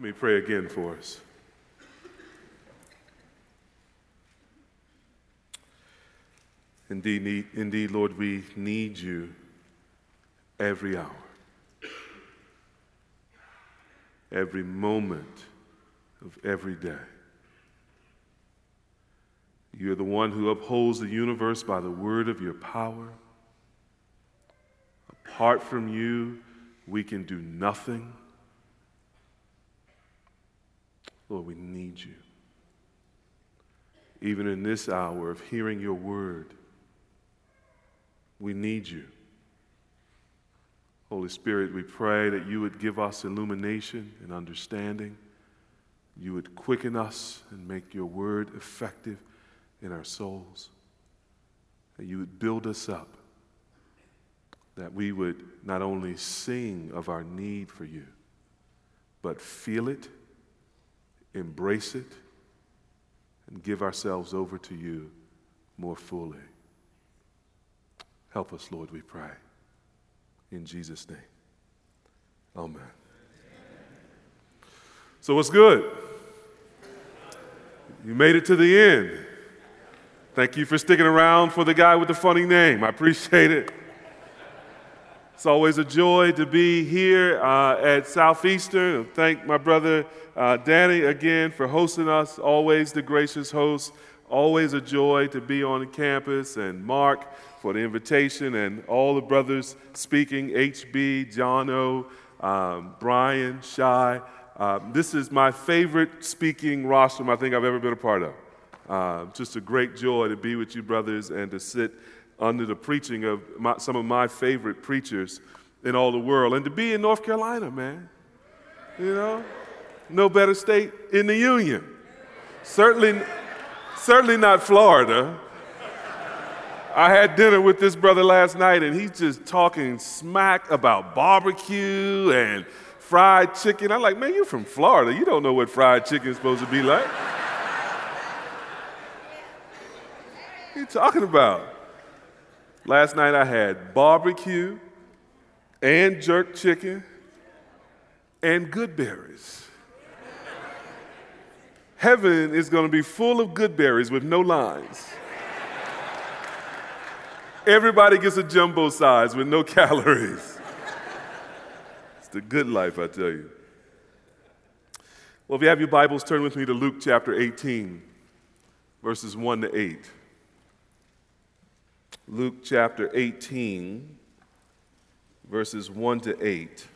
Let me pray again for us. Indeed, need, indeed, Lord, we need you every hour, every moment of every day. You're the one who upholds the universe by the word of your power. Apart from you, we can do nothing. Lord, we need you. Even in this hour of hearing your word, we need you. Holy Spirit, we pray that you would give us illumination and understanding. You would quicken us and make your word effective in our souls. That you would build us up. That we would not only sing of our need for you, but feel it, embrace it, and give ourselves over to you more fully. Help us, Lord, we pray. In Jesus' name. Amen. So, what's good? You made it to the end. Thank you for sticking around for the guy with the funny name. I appreciate it. It's always a joy to be here uh, at Southeastern. Thank my brother uh, Danny again for hosting us. Always the gracious host. Always a joy to be on campus. And Mark for the invitation, and all the brothers speaking HB, John O, um, Brian, Shy. Uh, this is my favorite speaking rostrum I think I've ever been a part of. Uh, just a great joy to be with you, brothers, and to sit under the preaching of my, some of my favorite preachers in all the world, and to be in North Carolina, man. You know, no better state in the union. Certainly, certainly not Florida. I had dinner with this brother last night, and he's just talking smack about barbecue and fried chicken. I'm like, man, you're from Florida. You don't know what fried chicken is supposed to be like. you talking about? Last night I had barbecue and jerk chicken and Goodberry's. Heaven is going to be full of Goodberry's with no lines. Everybody gets a jumbo size with no calories. it's the good life, I tell you. Well, if you have your Bibles, turn with me to Luke chapter 18, verses 1 to 8. Luke chapter 18, verses 1 to 8.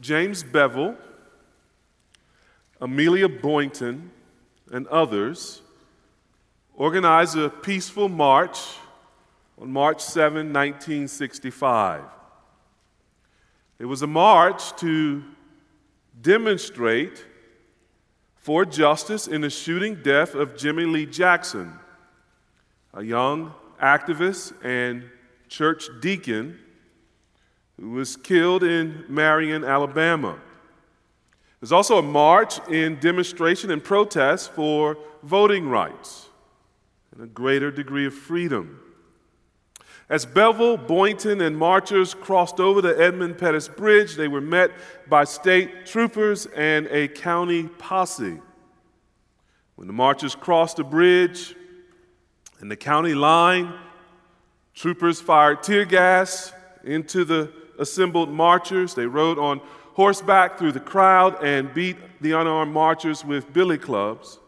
James Bevel, Amelia Boynton, and others organized a peaceful march on March 7, 1965. It was a march to demonstrate for justice in the shooting death of Jimmy Lee Jackson, a young activist and church deacon who was killed in Marion, Alabama. There's also a march in demonstration and protest for voting rights and a greater degree of freedom. As Bevel, Boynton, and marchers crossed over the Edmund Pettus Bridge, they were met by state troopers and a county posse. When the marchers crossed the bridge and the county line, troopers fired tear gas into the assembled marchers. They rode on horseback through the crowd and beat the unarmed marchers with billy clubs.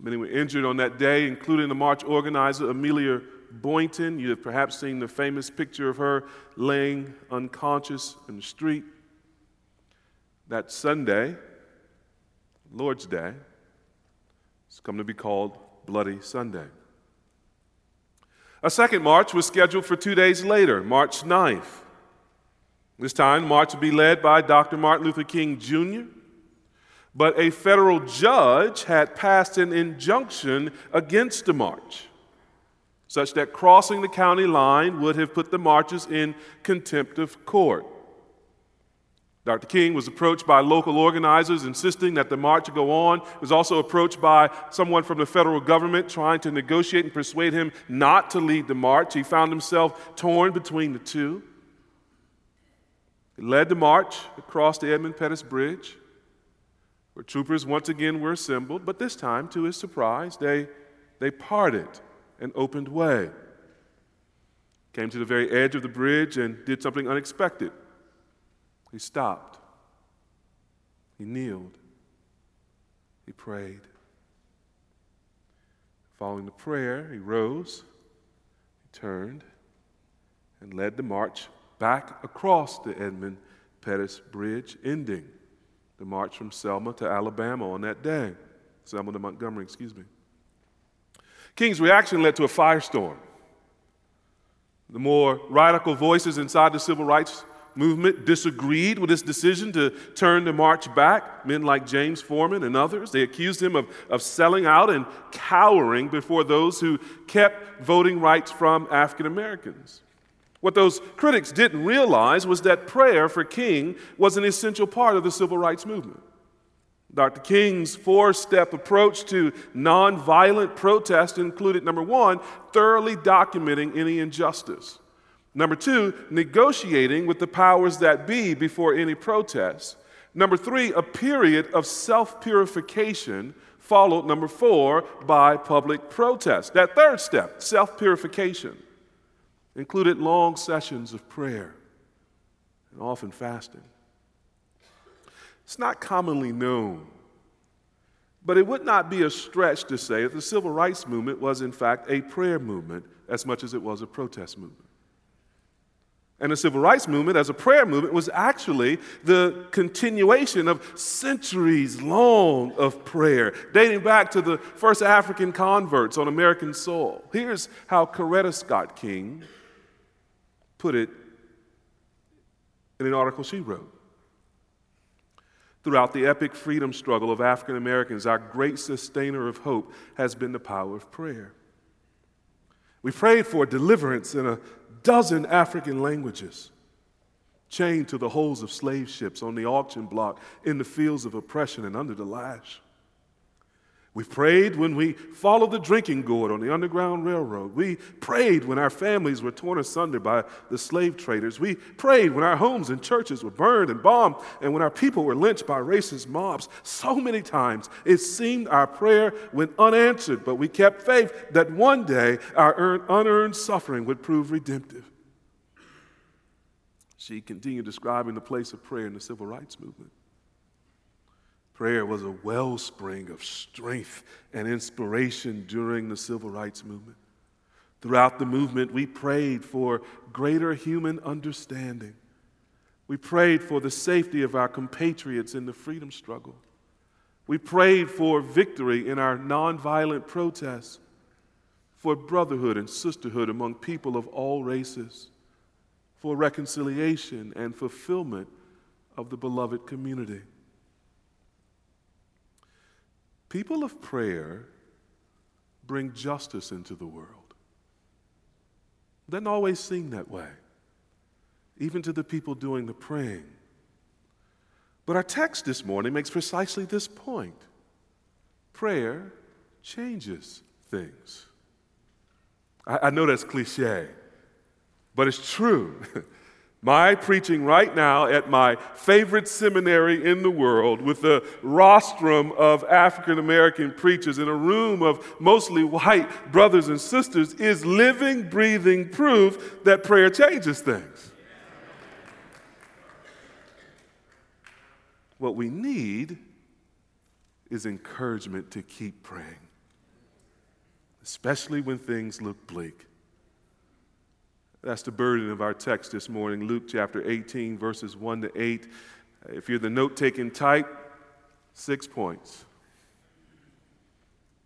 Many were injured on that day, including the march organizer, Amelia Boynton. You have perhaps seen the famous picture of her laying unconscious in the street. That Sunday, Lord's Day, it's come to be called Bloody Sunday. A second march was scheduled for two days later, March 9th. This time, march would be led by Dr. Martin Luther King Jr., but a federal judge had passed an injunction against the march such that crossing the county line would have put the marchers in contempt of court. Dr. King was approached by local organizers insisting that the march go on. He was also approached by someone from the federal government trying to negotiate and persuade him not to lead the march. He found himself torn between the two. He led the march across the Edmund Pettus Bridge, where troopers once again were assembled, but this time, to his surprise, they, they parted and opened way. Came to the very edge of the bridge and did something unexpected. He stopped. He kneeled. He prayed. Following the prayer, he rose, he turned, and led the march back across the Edmund Pettus Bridge, ending the march from Selma to Alabama on that day. Selma to Montgomery, excuse me. King's reaction led to a firestorm. The more radical voices inside the civil rights movement disagreed with his decision to turn the march back. Men like James Forman and others, they accused him of, of selling out and cowering before those who kept voting rights from African Americans. What those critics didn't realize was that prayer for King was an essential part of the civil rights movement. Dr. King's four step approach to nonviolent protest included number one, thoroughly documenting any injustice. Number two, negotiating with the powers that be before any protest. Number three, a period of self purification, followed, number four, by public protest. That third step, self purification, included long sessions of prayer and often fasting. It's not commonly known, but it would not be a stretch to say that the civil rights movement was, in fact, a prayer movement as much as it was a protest movement. And the civil rights movement, as a prayer movement, was actually the continuation of centuries long of prayer, dating back to the first African converts on American soil. Here's how Coretta Scott King put it in an article she wrote. Throughout the epic freedom struggle of African Americans, our great sustainer of hope has been the power of prayer. We prayed for deliverance in a dozen African languages, chained to the hulls of slave ships on the auction block, in the fields of oppression and under the lash. We prayed when we followed the drinking gourd on the Underground Railroad. We prayed when our families were torn asunder by the slave traders. We prayed when our homes and churches were burned and bombed and when our people were lynched by racist mobs. So many times it seemed our prayer went unanswered, but we kept faith that one day our unearned suffering would prove redemptive. She continued describing the place of prayer in the civil rights movement. Prayer was a wellspring of strength and inspiration during the civil rights movement. Throughout the movement, we prayed for greater human understanding. We prayed for the safety of our compatriots in the freedom struggle. We prayed for victory in our nonviolent protests, for brotherhood and sisterhood among people of all races, for reconciliation and fulfillment of the beloved community. People of prayer bring justice into the world. Doesn't always seem that way, even to the people doing the praying. But our text this morning makes precisely this point prayer changes things. I, I know that's cliche, but it's true. My preaching right now at my favorite seminary in the world with a rostrum of African American preachers in a room of mostly white brothers and sisters is living, breathing proof that prayer changes things. What we need is encouragement to keep praying, especially when things look bleak. That's the burden of our text this morning, Luke chapter 18, verses 1 to 8. If you're the note taking type, six points.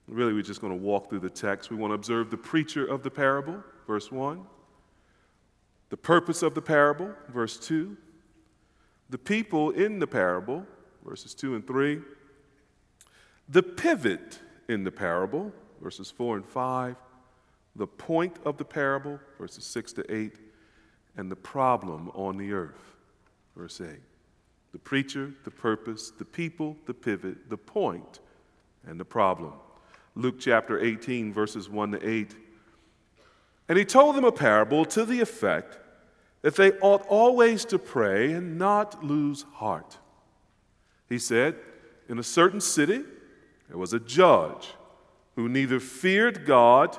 Really, we're just going to walk through the text. We want to observe the preacher of the parable, verse 1, the purpose of the parable, verse 2, the people in the parable, verses 2 and 3, the pivot in the parable, verses 4 and 5, the point of the parable, verses 6 to 8, and the problem on the earth, verse 8. the preacher, the purpose, the people, the pivot, the point, and the problem. Luke chapter 18, verses 1 to 8. And he told them a parable to the effect that they ought always to pray and not lose heart. He said, In a certain city, there was a judge who neither feared God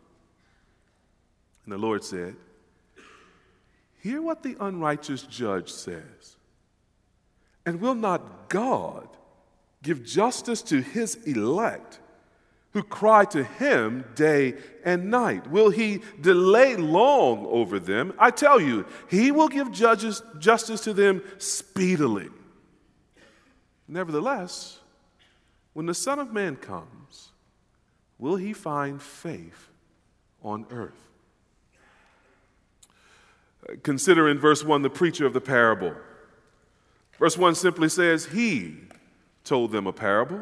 And the Lord said, Hear what the unrighteous judge says. And will not God give justice to his elect who cry to him day and night? Will he delay long over them? I tell you, he will give judges, justice to them speedily. Nevertheless, when the Son of Man comes, will he find faith on earth? Consider in verse 1 the preacher of the parable. Verse 1 simply says, He told them a parable.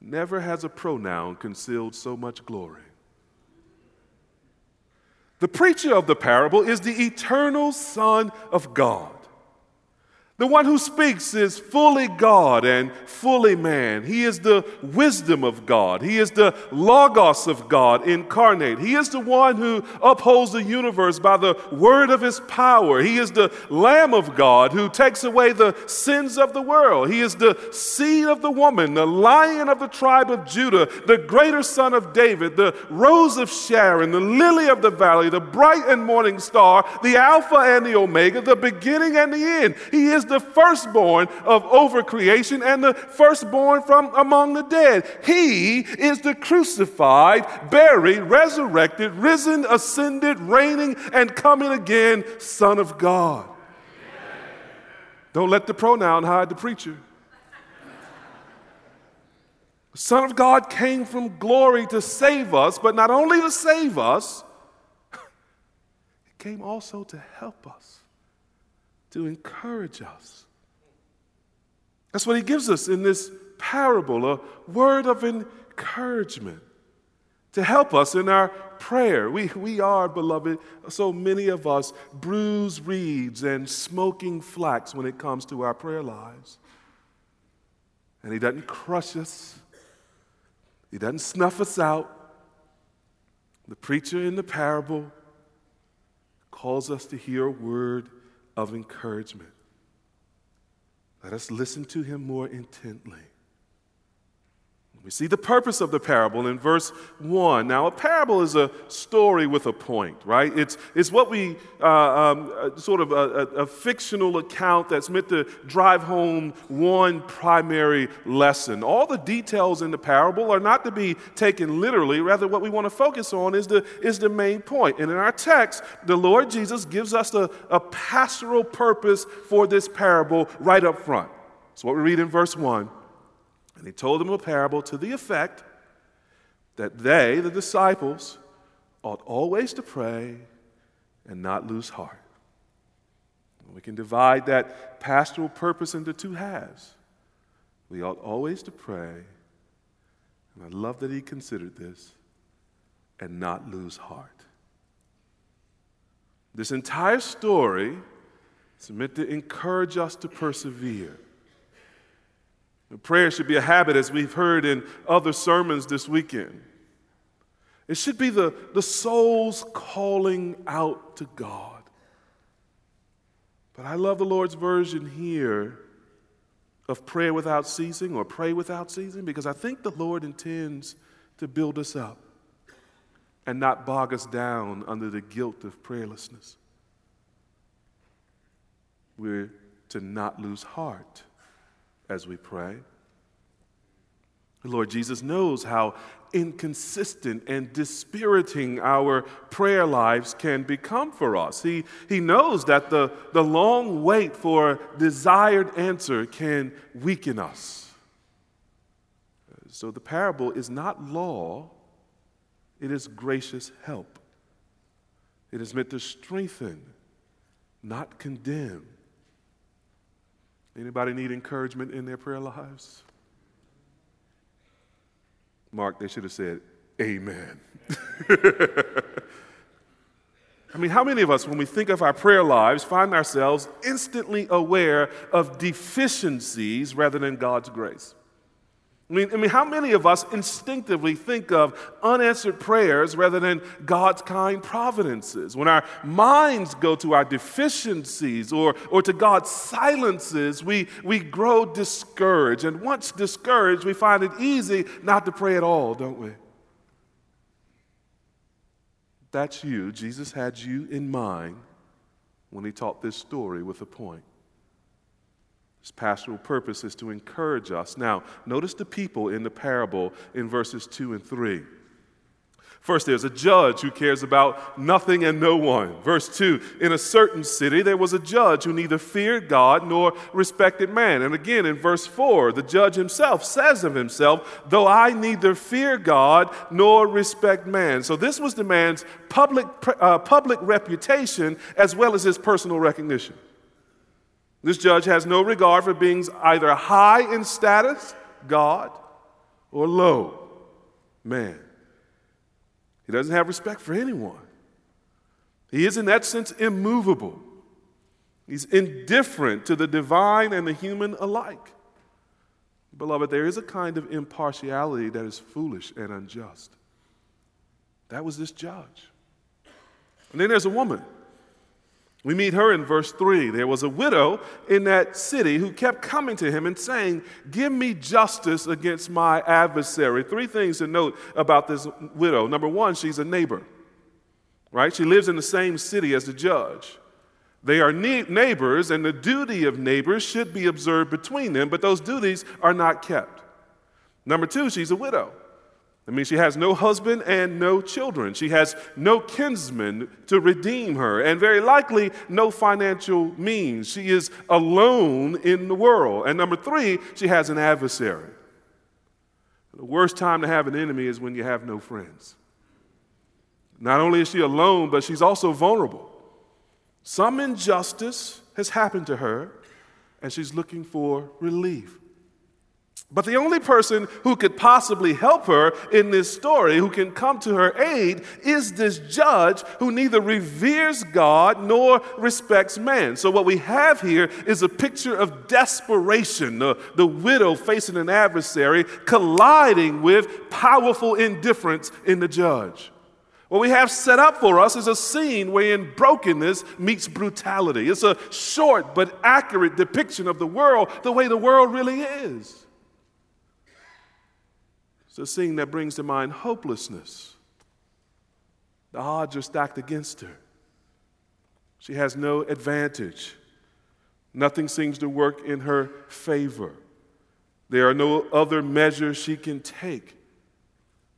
Never has a pronoun concealed so much glory. The preacher of the parable is the eternal Son of God. The one who speaks is fully God and fully man. He is the wisdom of God. He is the Logos of God incarnate. He is the one who upholds the universe by the word of his power. He is the Lamb of God who takes away the sins of the world. He is the seed of the woman, the lion of the tribe of Judah, the greater son of David, the rose of Sharon, the lily of the valley, the bright and morning star, the Alpha and the Omega, the beginning and the end. He is the firstborn of over creation and the firstborn from among the dead. He is the crucified, buried, resurrected, risen, ascended, reigning, and coming again Son of God. Don't let the pronoun hide the preacher. The Son of God came from glory to save us, but not only to save us, He came also to help us to encourage us. That's what he gives us in this parable a word of encouragement to help us in our prayer. We, we are, beloved, so many of us, bruised reeds and smoking flax when it comes to our prayer lives. And he doesn't crush us, he doesn't snuff us out. The preacher in the parable calls us to hear a word of encouragement. Let us listen to him more intently. We see the purpose of the parable in verse 1. Now, a parable is a story with a point, right? It's, it's what we, uh, um, uh, sort of a, a, a, fictional account that's meant to drive home one primary lesson. All the details in the parable are not to be taken literally. Rather, what we want to focus on is the, is the main point. And in our text, the Lord Jesus gives us a, a pastoral purpose for this parable right up front. So, what we read in verse 1 and he told them a parable to the effect that they, the disciples, ought always to pray and not lose heart. We can divide that pastoral purpose into two halves. We ought always to pray, and I love that he considered this, and not lose heart. This entire story is meant to encourage us to persevere. Prayer should be a habit, as we've heard in other sermons this weekend. It should be the, the soul's calling out to God. But I love the Lord's version here of prayer without ceasing or pray without ceasing because I think the Lord intends to build us up and not bog us down under the guilt of prayerlessness. We're to not lose heart as we pray. Lord Jesus knows how inconsistent and dispiriting our prayer lives can become for us. He, he knows that the, the long wait for a desired answer can weaken us. So the parable is not law, it is gracious help. It is meant to strengthen, not condemn. Anybody need encouragement in their prayer lives? Mark, they should have said, Amen. I mean, how many of us, when we think of our prayer lives, find ourselves instantly aware of deficiencies rather than God's grace? I mean, I mean, how many of us instinctively think of unanswered prayers rather than God's kind providences? When our minds go to our deficiencies or, or to God's silences, we, we grow discouraged. And once discouraged, we find it easy not to pray at all, don't we? That's you. Jesus had you in mind when he taught this story with a point. His pastoral purpose is to encourage us. Now, notice the people in the parable in verses 2 and 3. First, there's a judge who cares about nothing and no one. Verse 2 In a certain city, there was a judge who neither feared God nor respected man. And again, in verse 4, the judge himself says of himself, Though I neither fear God nor respect man. So, this was the man's public, uh, public reputation as well as his personal recognition. This judge has no regard for beings either high in status, God, or low, man. He doesn't have respect for anyone. He is, in that sense, immovable. He's indifferent to the divine and the human alike. Beloved, there is a kind of impartiality that is foolish and unjust. That was this judge. And then there's a woman we meet her in verse 3. There was a widow in that city who kept coming to him and saying, Give me justice against my adversary. Three things to note about this widow. Number one, she's a neighbor, right? She lives in the same city as the judge. They are ne- neighbors, and the duty of neighbors should be observed between them, but those duties are not kept. Number two, she's a widow. I mean, she has no husband and no children. She has no kinsman to redeem her, and very likely no financial means. She is alone in the world. And number three, she has an adversary. The worst time to have an enemy is when you have no friends. Not only is she alone, but she's also vulnerable. Some injustice has happened to her, and she's looking for relief. But the only person who could possibly help her in this story, who can come to her aid, is this judge who neither reveres God nor respects man. So, what we have here is a picture of desperation the, the widow facing an adversary colliding with powerful indifference in the judge. What we have set up for us is a scene wherein brokenness meets brutality. It's a short but accurate depiction of the world the way the world really is. It's a scene that brings to mind hopelessness. The odds are stacked against her. She has no advantage. Nothing seems to work in her favor. There are no other measures she can take.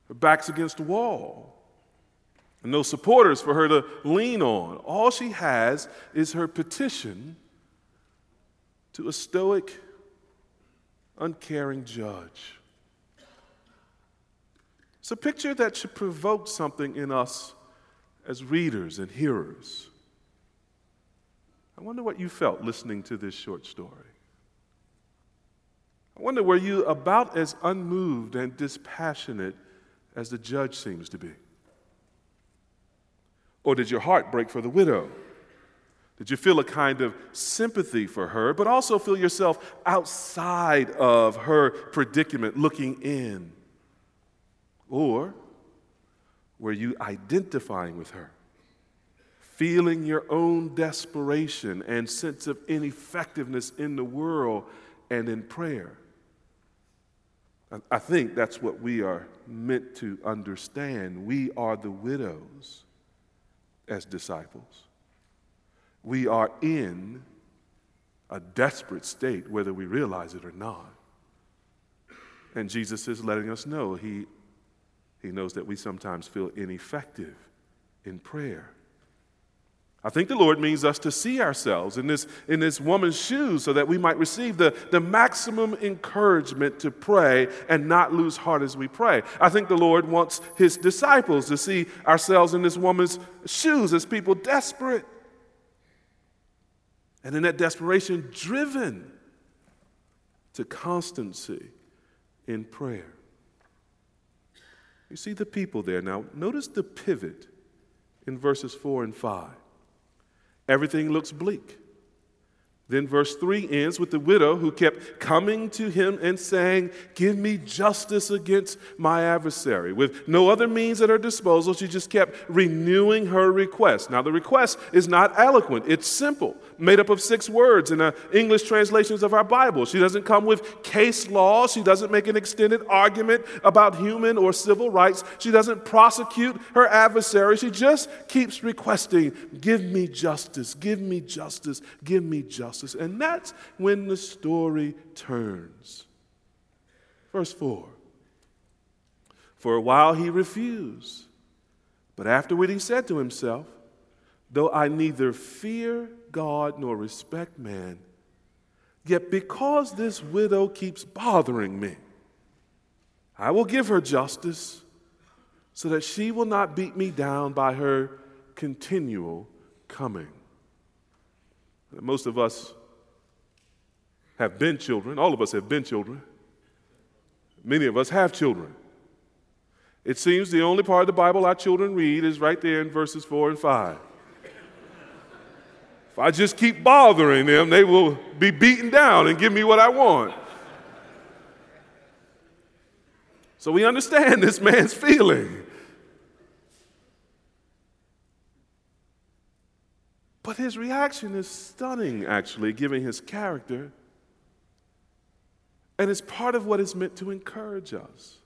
Her back's against the wall. And no supporters for her to lean on. All she has is her petition to a stoic, uncaring judge. It's a picture that should provoke something in us as readers and hearers. I wonder what you felt listening to this short story. I wonder, were you about as unmoved and dispassionate as the judge seems to be? Or did your heart break for the widow? Did you feel a kind of sympathy for her, but also feel yourself outside of her predicament, looking in? Or were you identifying with her? Feeling your own desperation and sense of ineffectiveness in the world and in prayer? I think that's what we are meant to understand. We are the widows as disciples. We are in a desperate state, whether we realize it or not. And Jesus is letting us know He He knows that we sometimes feel ineffective in prayer. I think the Lord means us to see ourselves in this, in this woman's shoes so that we might receive the, the maximum encouragement to pray and not lose heart as we pray. I think the Lord wants his disciples to see ourselves in this woman's shoes as people desperate. And in that desperation, driven to constancy in prayer. You see the people there. Now, notice the pivot in verses 4 and 5. Everything looks bleak. Then verse 3 ends with the widow who kept coming to him and saying, Give me justice against my adversary. With no other means at her disposal, she just kept renewing her request. Now, the request is not eloquent, it's simple, made up of six words in English translations of our Bible. She doesn't come with case law, she doesn't make an extended argument about human or civil rights, she doesn't prosecute her adversary. She just keeps requesting, Give me justice, give me justice, give me justice justice. And that's when the story turns. Verse 4 For a while he refused, but afterward he said to himself, Though I neither fear God nor respect man, yet because this widow keeps bothering me, I will give her justice so that she will not beat me down by her continual coming. Most of us have been children. All of us have been children. Many of us have children. It seems the only part of the Bible our children read is right there in verses 4 and 5. if I just keep bothering them, they will be beaten down and give me what I want. So we understand this man's feeling. But his reaction is stunning, actually, given his character. And it's part of what is meant to encourage us.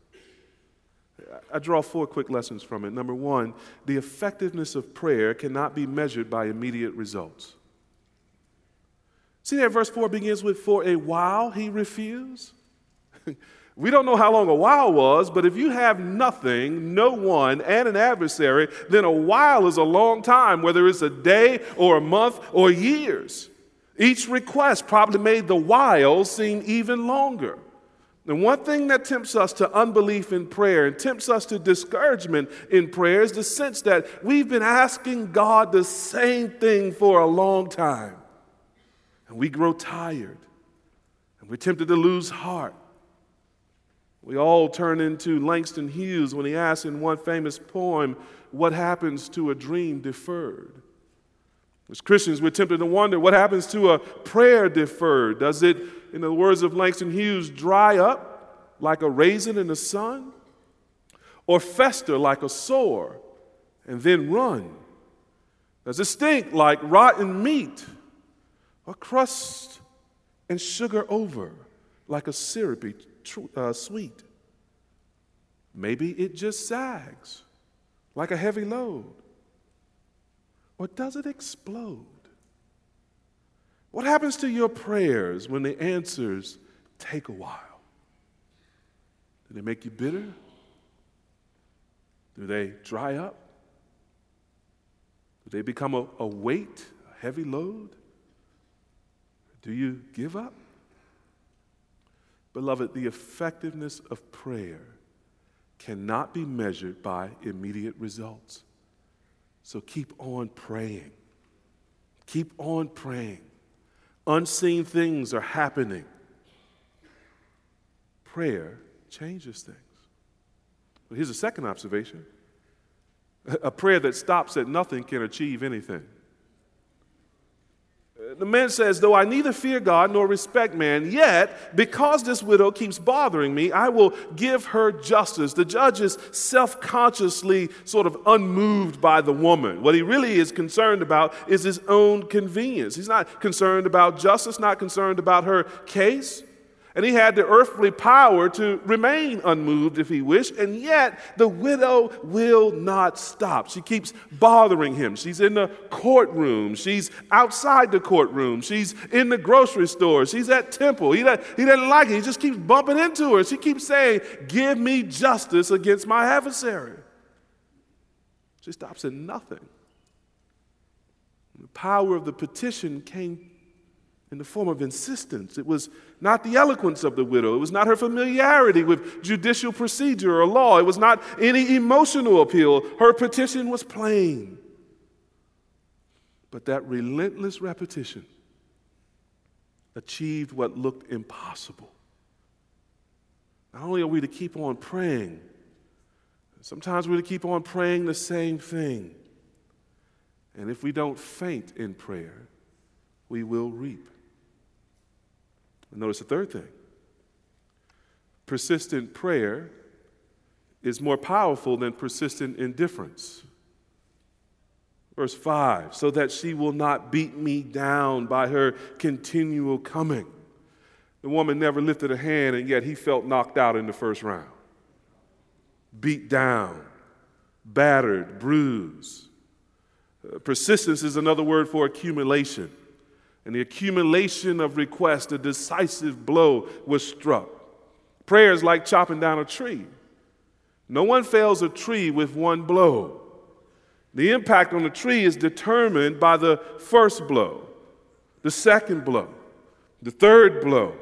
I draw four quick lessons from it. Number one, the effectiveness of prayer cannot be measured by immediate results. See there, verse 4 begins with, For a while he refused. We don't know how long a while was, but if you have nothing, no one, and an adversary, then a while is a long time, whether it's a day or a month or years. Each request probably made the while seem even longer. And one thing that tempts us to unbelief in prayer and tempts us to discouragement in prayer is the sense that we've been asking God the same thing for a long time. And we grow tired and we're tempted to lose heart. We all turn into Langston Hughes when he asks in one famous poem, What happens to a dream deferred? As Christians, we're tempted to wonder what happens to a prayer deferred? Does it, in the words of Langston Hughes, dry up like a raisin in the sun? Or fester like a sore and then run? Does it stink like rotten meat? Or crust and sugar over like a syrupy tr- uh, sweet. Maybe it just sags like a heavy load. Or does it explode? What happens to your prayers when the answers take a while? Do they make you bitter? Do they dry up? Do they become a, a weight, a heavy load? Do you give up? Beloved, the effectiveness of prayer cannot be measured by immediate results. So keep on praying. Keep on praying. Unseen things are happening. Prayer changes things. But here's a second observation a prayer that stops at nothing can achieve anything. The man says, Though I neither fear God nor respect man, yet because this widow keeps bothering me, I will give her justice. The judge is self consciously sort of unmoved by the woman. What he really is concerned about is his own convenience. He's not concerned about justice, not concerned about her case. And he had the earthly power to remain unmoved if he wished, and yet the widow will not stop. She keeps bothering him. She's in the courtroom, she's outside the courtroom, she's in the grocery store, she's at temple. He, he doesn't like it, he just keeps bumping into her. She keeps saying, Give me justice against my adversary. She stops at nothing. The power of the petition came in the form of insistence. It was not the eloquence of the widow, it was not her familiarity with judicial procedure or law, it was not any emotional appeal. Her petition was plain. But that relentless repetition achieved what looked impossible. Not only are we to keep on praying, sometimes we're to keep on praying the same thing. And if we don't faint in prayer, we will reap. Notice the third thing persistent prayer is more powerful than persistent indifference. Verse 5 so that she will not beat me down by her continual coming. The woman never lifted a hand, and yet he felt knocked out in the first round. Beat down, battered, bruised. Uh, persistence is another word for accumulation. And the accumulation of requests, a decisive blow was struck. Prayer is like chopping down a tree. No one fells a tree with one blow. The impact on the tree is determined by the first blow, the second blow, the third blow.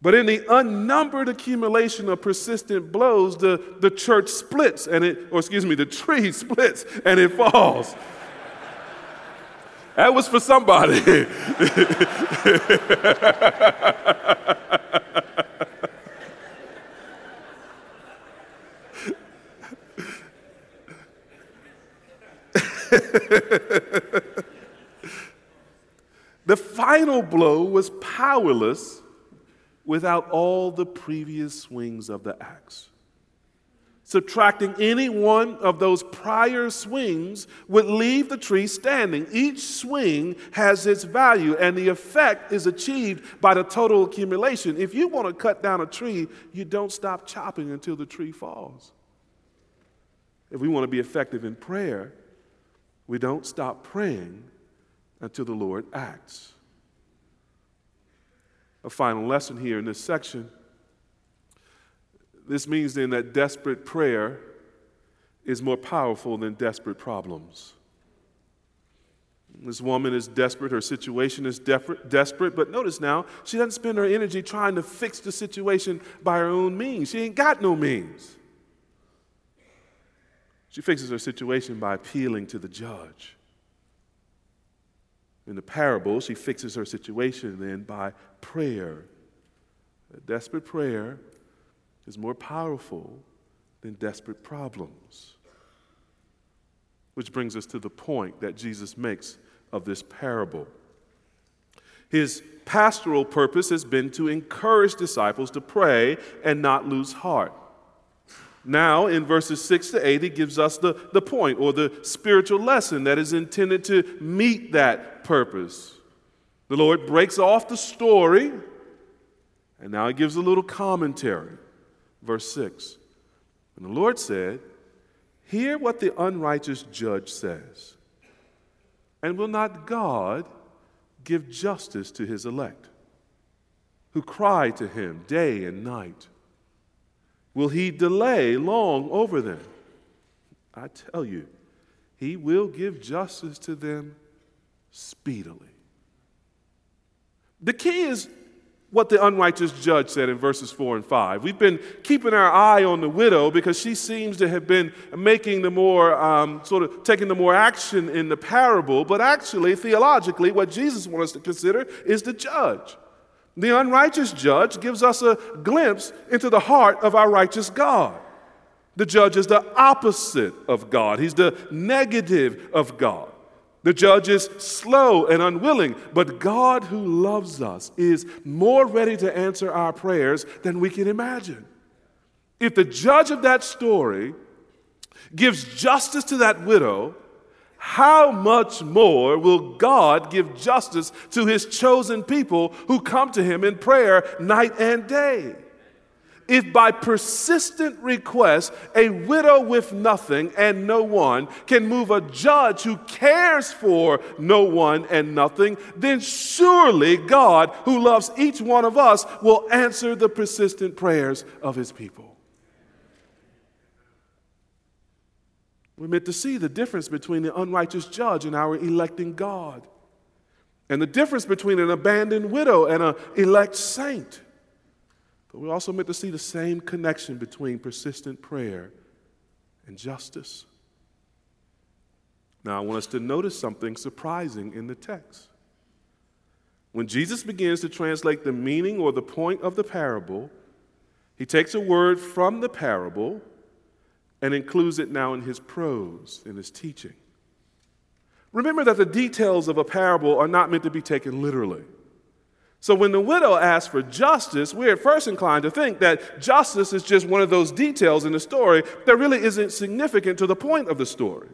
But in the unnumbered accumulation of persistent blows, the, the church splits and it, or excuse me, the tree splits and it falls. That was for somebody. the final blow was powerless without all the previous swings of the axe. Subtracting any one of those prior swings would leave the tree standing. Each swing has its value, and the effect is achieved by the total accumulation. If you want to cut down a tree, you don't stop chopping until the tree falls. If we want to be effective in prayer, we don't stop praying until the Lord acts. A final lesson here in this section this means then that desperate prayer is more powerful than desperate problems. This woman is desperate. Her situation is desperate. But notice now, she doesn't spend her energy trying to fix the situation by her own means. She ain't got no means. She fixes her situation by appealing to the judge. In the parable, she fixes her situation then by prayer. A desperate prayer is more powerful than desperate problems. Which brings us to the point that Jesus makes of this parable. His pastoral purpose has been to encourage disciples to pray and not lose heart. Now, in verses 6 to 8, he gives us the, the point or the spiritual lesson that is intended to meet that purpose. The Lord breaks off the story, and now he gives a little commentary. Verse 6 And the Lord said, Hear what the unrighteous judge says. And will not God give justice to his elect, who cry to him day and night? Will he delay long over them? I tell you, he will give justice to them speedily. The key is what the unrighteous judge said in verses 4 and 5. We've been keeping our eye on the widow because she seems to have been making the more, um, sort of taking the more action in the parable, but actually, theologically, what Jesus wants us to consider is the judge. The unrighteous judge gives us a glimpse into the heart of our righteous God. The judge is the opposite of God, he's the negative of God. The judge is slow and unwilling, but God, who loves us, is more ready to answer our prayers than we can imagine. If the judge of that story gives justice to that widow, how much more will God give justice to his chosen people who come to him in prayer night and day? If by persistent request a widow with nothing and no one can move a judge who cares for no one and nothing, then surely God, who loves each one of us, will answer the persistent prayers of his people. We're meant to see the difference between the unrighteous judge and our electing God, and the difference between an abandoned widow and an elect saint. But we're also meant to see the same connection between persistent prayer and justice. Now, I want us to notice something surprising in the text. When Jesus begins to translate the meaning or the point of the parable, he takes a word from the parable and includes it now in his prose, in his teaching. Remember that the details of a parable are not meant to be taken literally. So when the widow asks for justice, we're at first inclined to think that justice is just one of those details in the story that really isn't significant to the point of the story.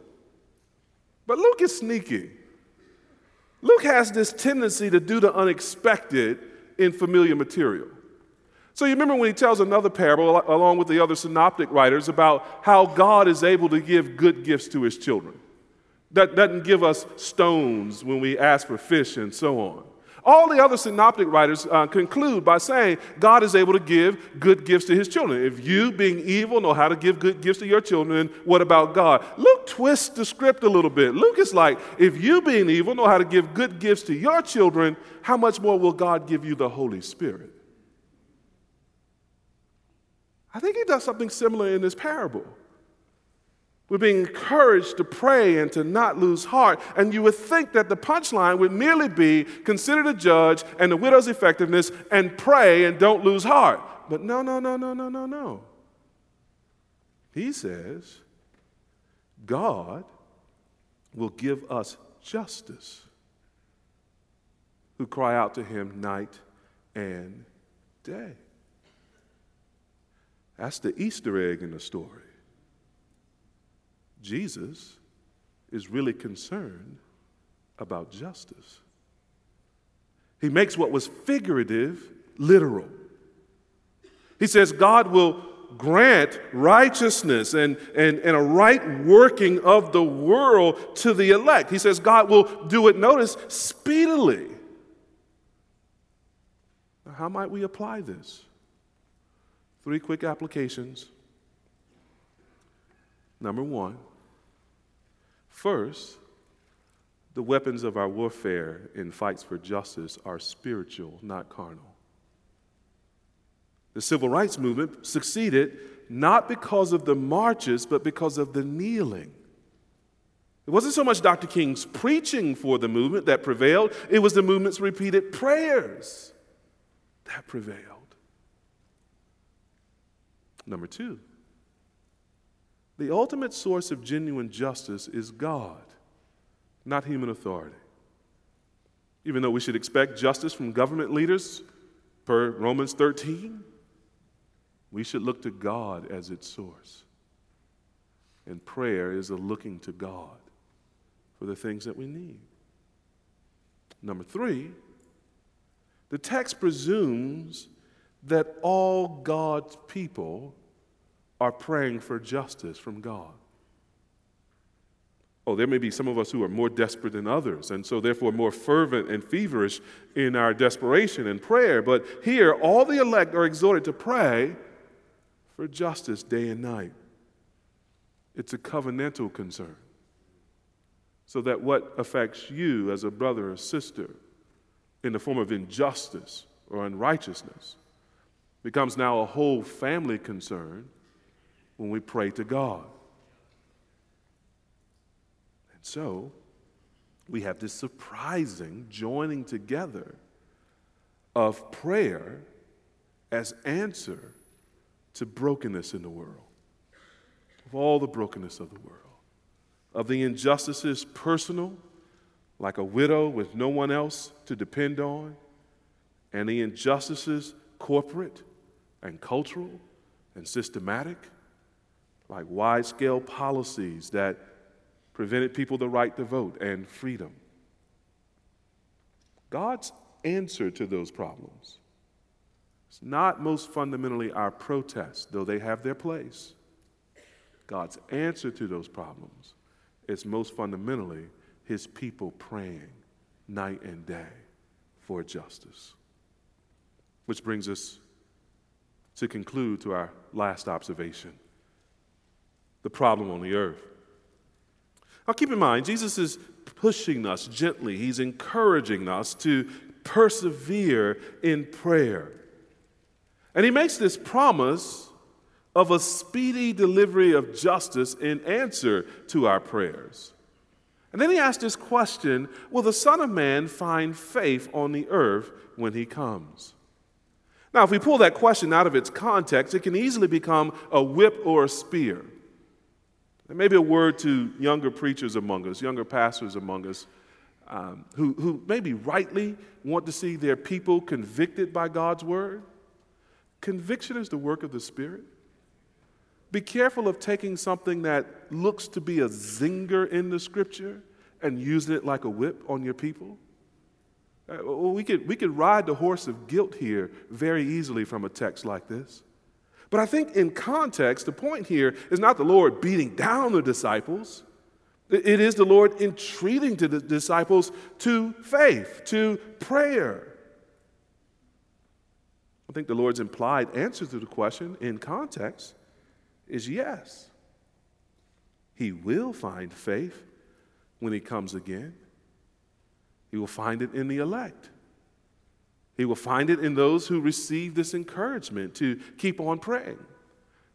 But Luke is sneaky. Luke has this tendency to do the unexpected in familiar material. So you remember when he tells another parable, along with the other synoptic writers, about how God is able to give good gifts to his children. That doesn't give us stones when we ask for fish and so on. All the other synoptic writers uh, conclude by saying God is able to give good gifts to his children. If you, being evil, know how to give good gifts to your children, what about God? Luke twists the script a little bit. Luke is like, if you, being evil, know how to give good gifts to your children, how much more will God give you the Holy Spirit? I think he does something similar in this parable. We're being encouraged to pray and to not lose heart. And you would think that the punchline would merely be consider the judge and the widow's effectiveness and pray and don't lose heart. But no, no, no, no, no, no, no. He says, God will give us justice who cry out to him night and day. That's the Easter egg in the story. Jesus is really concerned about justice. He makes what was figurative literal. He says God will grant righteousness and, and, and a right working of the world to the elect. He says God will do it, notice, speedily. Now, how might we apply this? Three quick applications. Number one, First, the weapons of our warfare in fights for justice are spiritual, not carnal. The civil rights movement succeeded not because of the marches, but because of the kneeling. It wasn't so much Dr. King's preaching for the movement that prevailed, it was the movement's repeated prayers that prevailed. Number two, the ultimate source of genuine justice is God, not human authority. Even though we should expect justice from government leaders per Romans 13, we should look to God as its source. And prayer is a looking to God for the things that we need. Number three, the text presumes that all God's people are praying for justice from God. Oh, there may be some of us who are more desperate than others, and so therefore more fervent and feverish in our desperation and prayer. But here, all the elect are exhorted to pray for justice day and night. It's a covenantal concern. So that what affects you as a brother or sister in the form of injustice or unrighteousness becomes now a whole family concern when we pray to God. And so, we have this surprising joining together of prayer as answer to brokenness in the world, of all the brokenness of the world, of the injustices personal, like a widow with no one else to depend on, and the injustices corporate and cultural and systematic like wide scale policies that prevented people the right to vote and freedom. God's answer to those problems is not most fundamentally our protests, though they have their place. God's answer to those problems is most fundamentally his people praying night and day for justice. Which brings us to conclude to our last observation the problem on the earth. Now, keep in mind, Jesus is pushing us gently, he's encouraging us to persevere in prayer. And he makes this promise of a speedy delivery of justice in answer to our prayers. And then he asks this question Will the Son of Man find faith on the earth when he comes? Now, if we pull that question out of its context, it can easily become a whip or a spear. And maybe a word to younger preachers among us, younger pastors among us, um, who, who maybe rightly want to see their people convicted by God's word. Conviction is the work of the Spirit. Be careful of taking something that looks to be a zinger in the scripture and using it like a whip on your people. Uh, we, could, we could ride the horse of guilt here very easily from a text like this. But I think in context, the point here is not the Lord beating down the disciples. It is the Lord entreating to the disciples to faith, to prayer. I think the Lord's implied answer to the question in context is yes. He will find faith when he comes again. He will find it in the elect. He will find it in those who receive this encouragement to keep on praying.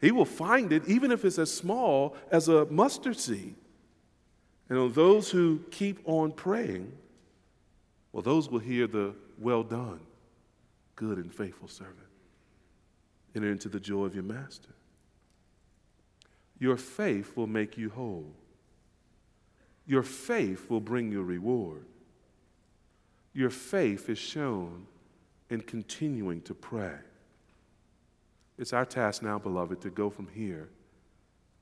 He will find it even if it's as small as a mustard seed. And on those who keep on praying, well, those will hear the well done, good and faithful servant. Enter into the joy of your master. Your faith will make you whole. Your faith will bring you reward. Your faith is shown in continuing to pray. It's our task now, beloved, to go from here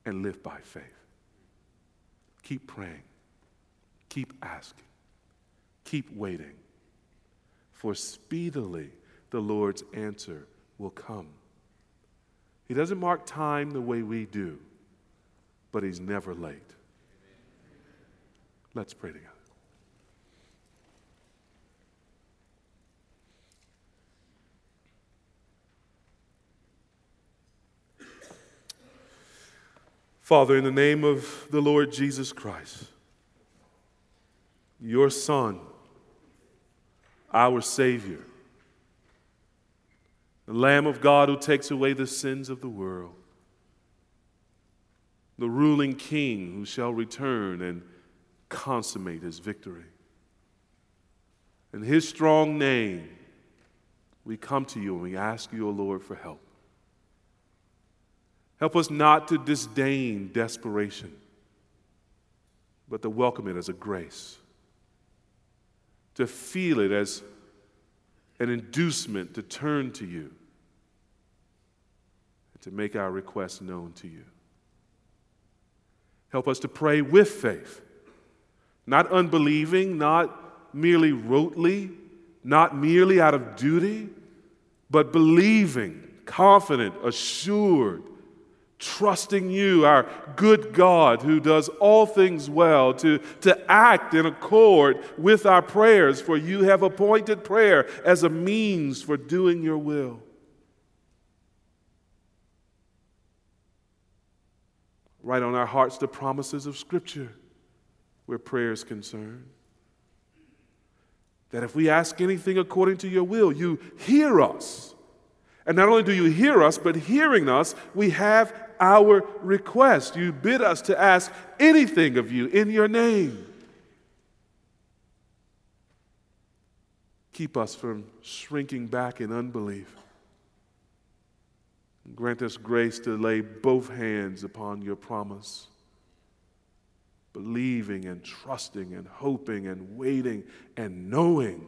and live by faith. Keep praying, keep asking, keep waiting, for speedily the Lord's answer will come. He doesn't mark time the way we do but he's never late. Let's pray together. Father, in the name of the Lord Jesus Christ, your Son, our Savior, the Lamb of God who takes away the sins of the world, the ruling king who shall return and consummate his victory. In his strong name, we come to you and we ask you, O Lord, for help. Help us not to disdain desperation, but to welcome it as a grace, to feel it as an inducement to turn to you, and to make our requests known to you. Help us to pray with faith, not unbelieving, not merely rotely, not merely out of duty, but believing, confident, assured, trusting you, our good God who does all things well, to, to act in accord with our prayers, for you have appointed prayer as a means for doing your will. Write on our hearts the promises of Scripture where prayer is concerned. That if we ask anything according to your will, you hear us. And not only do you hear us, but hearing us, we have our request. You bid us to ask anything of you in your name. Keep us from shrinking back in unbelief. Grant us grace to lay both hands upon your promise, believing and trusting and hoping and waiting and knowing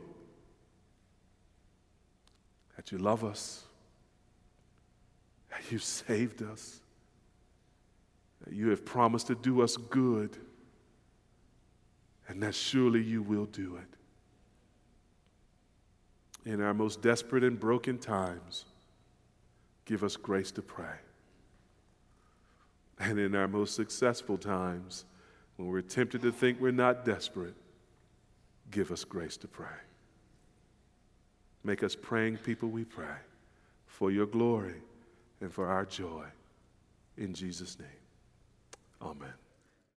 that you love us, that you saved us, that you have promised to do us good, and that surely you will do it. In our most desperate and broken times, give us grace to pray. And in our most successful times, when we're tempted to think we're not desperate, give us grace to pray. Make us praying people, we pray, for your glory and for our joy. In Jesus' name, amen.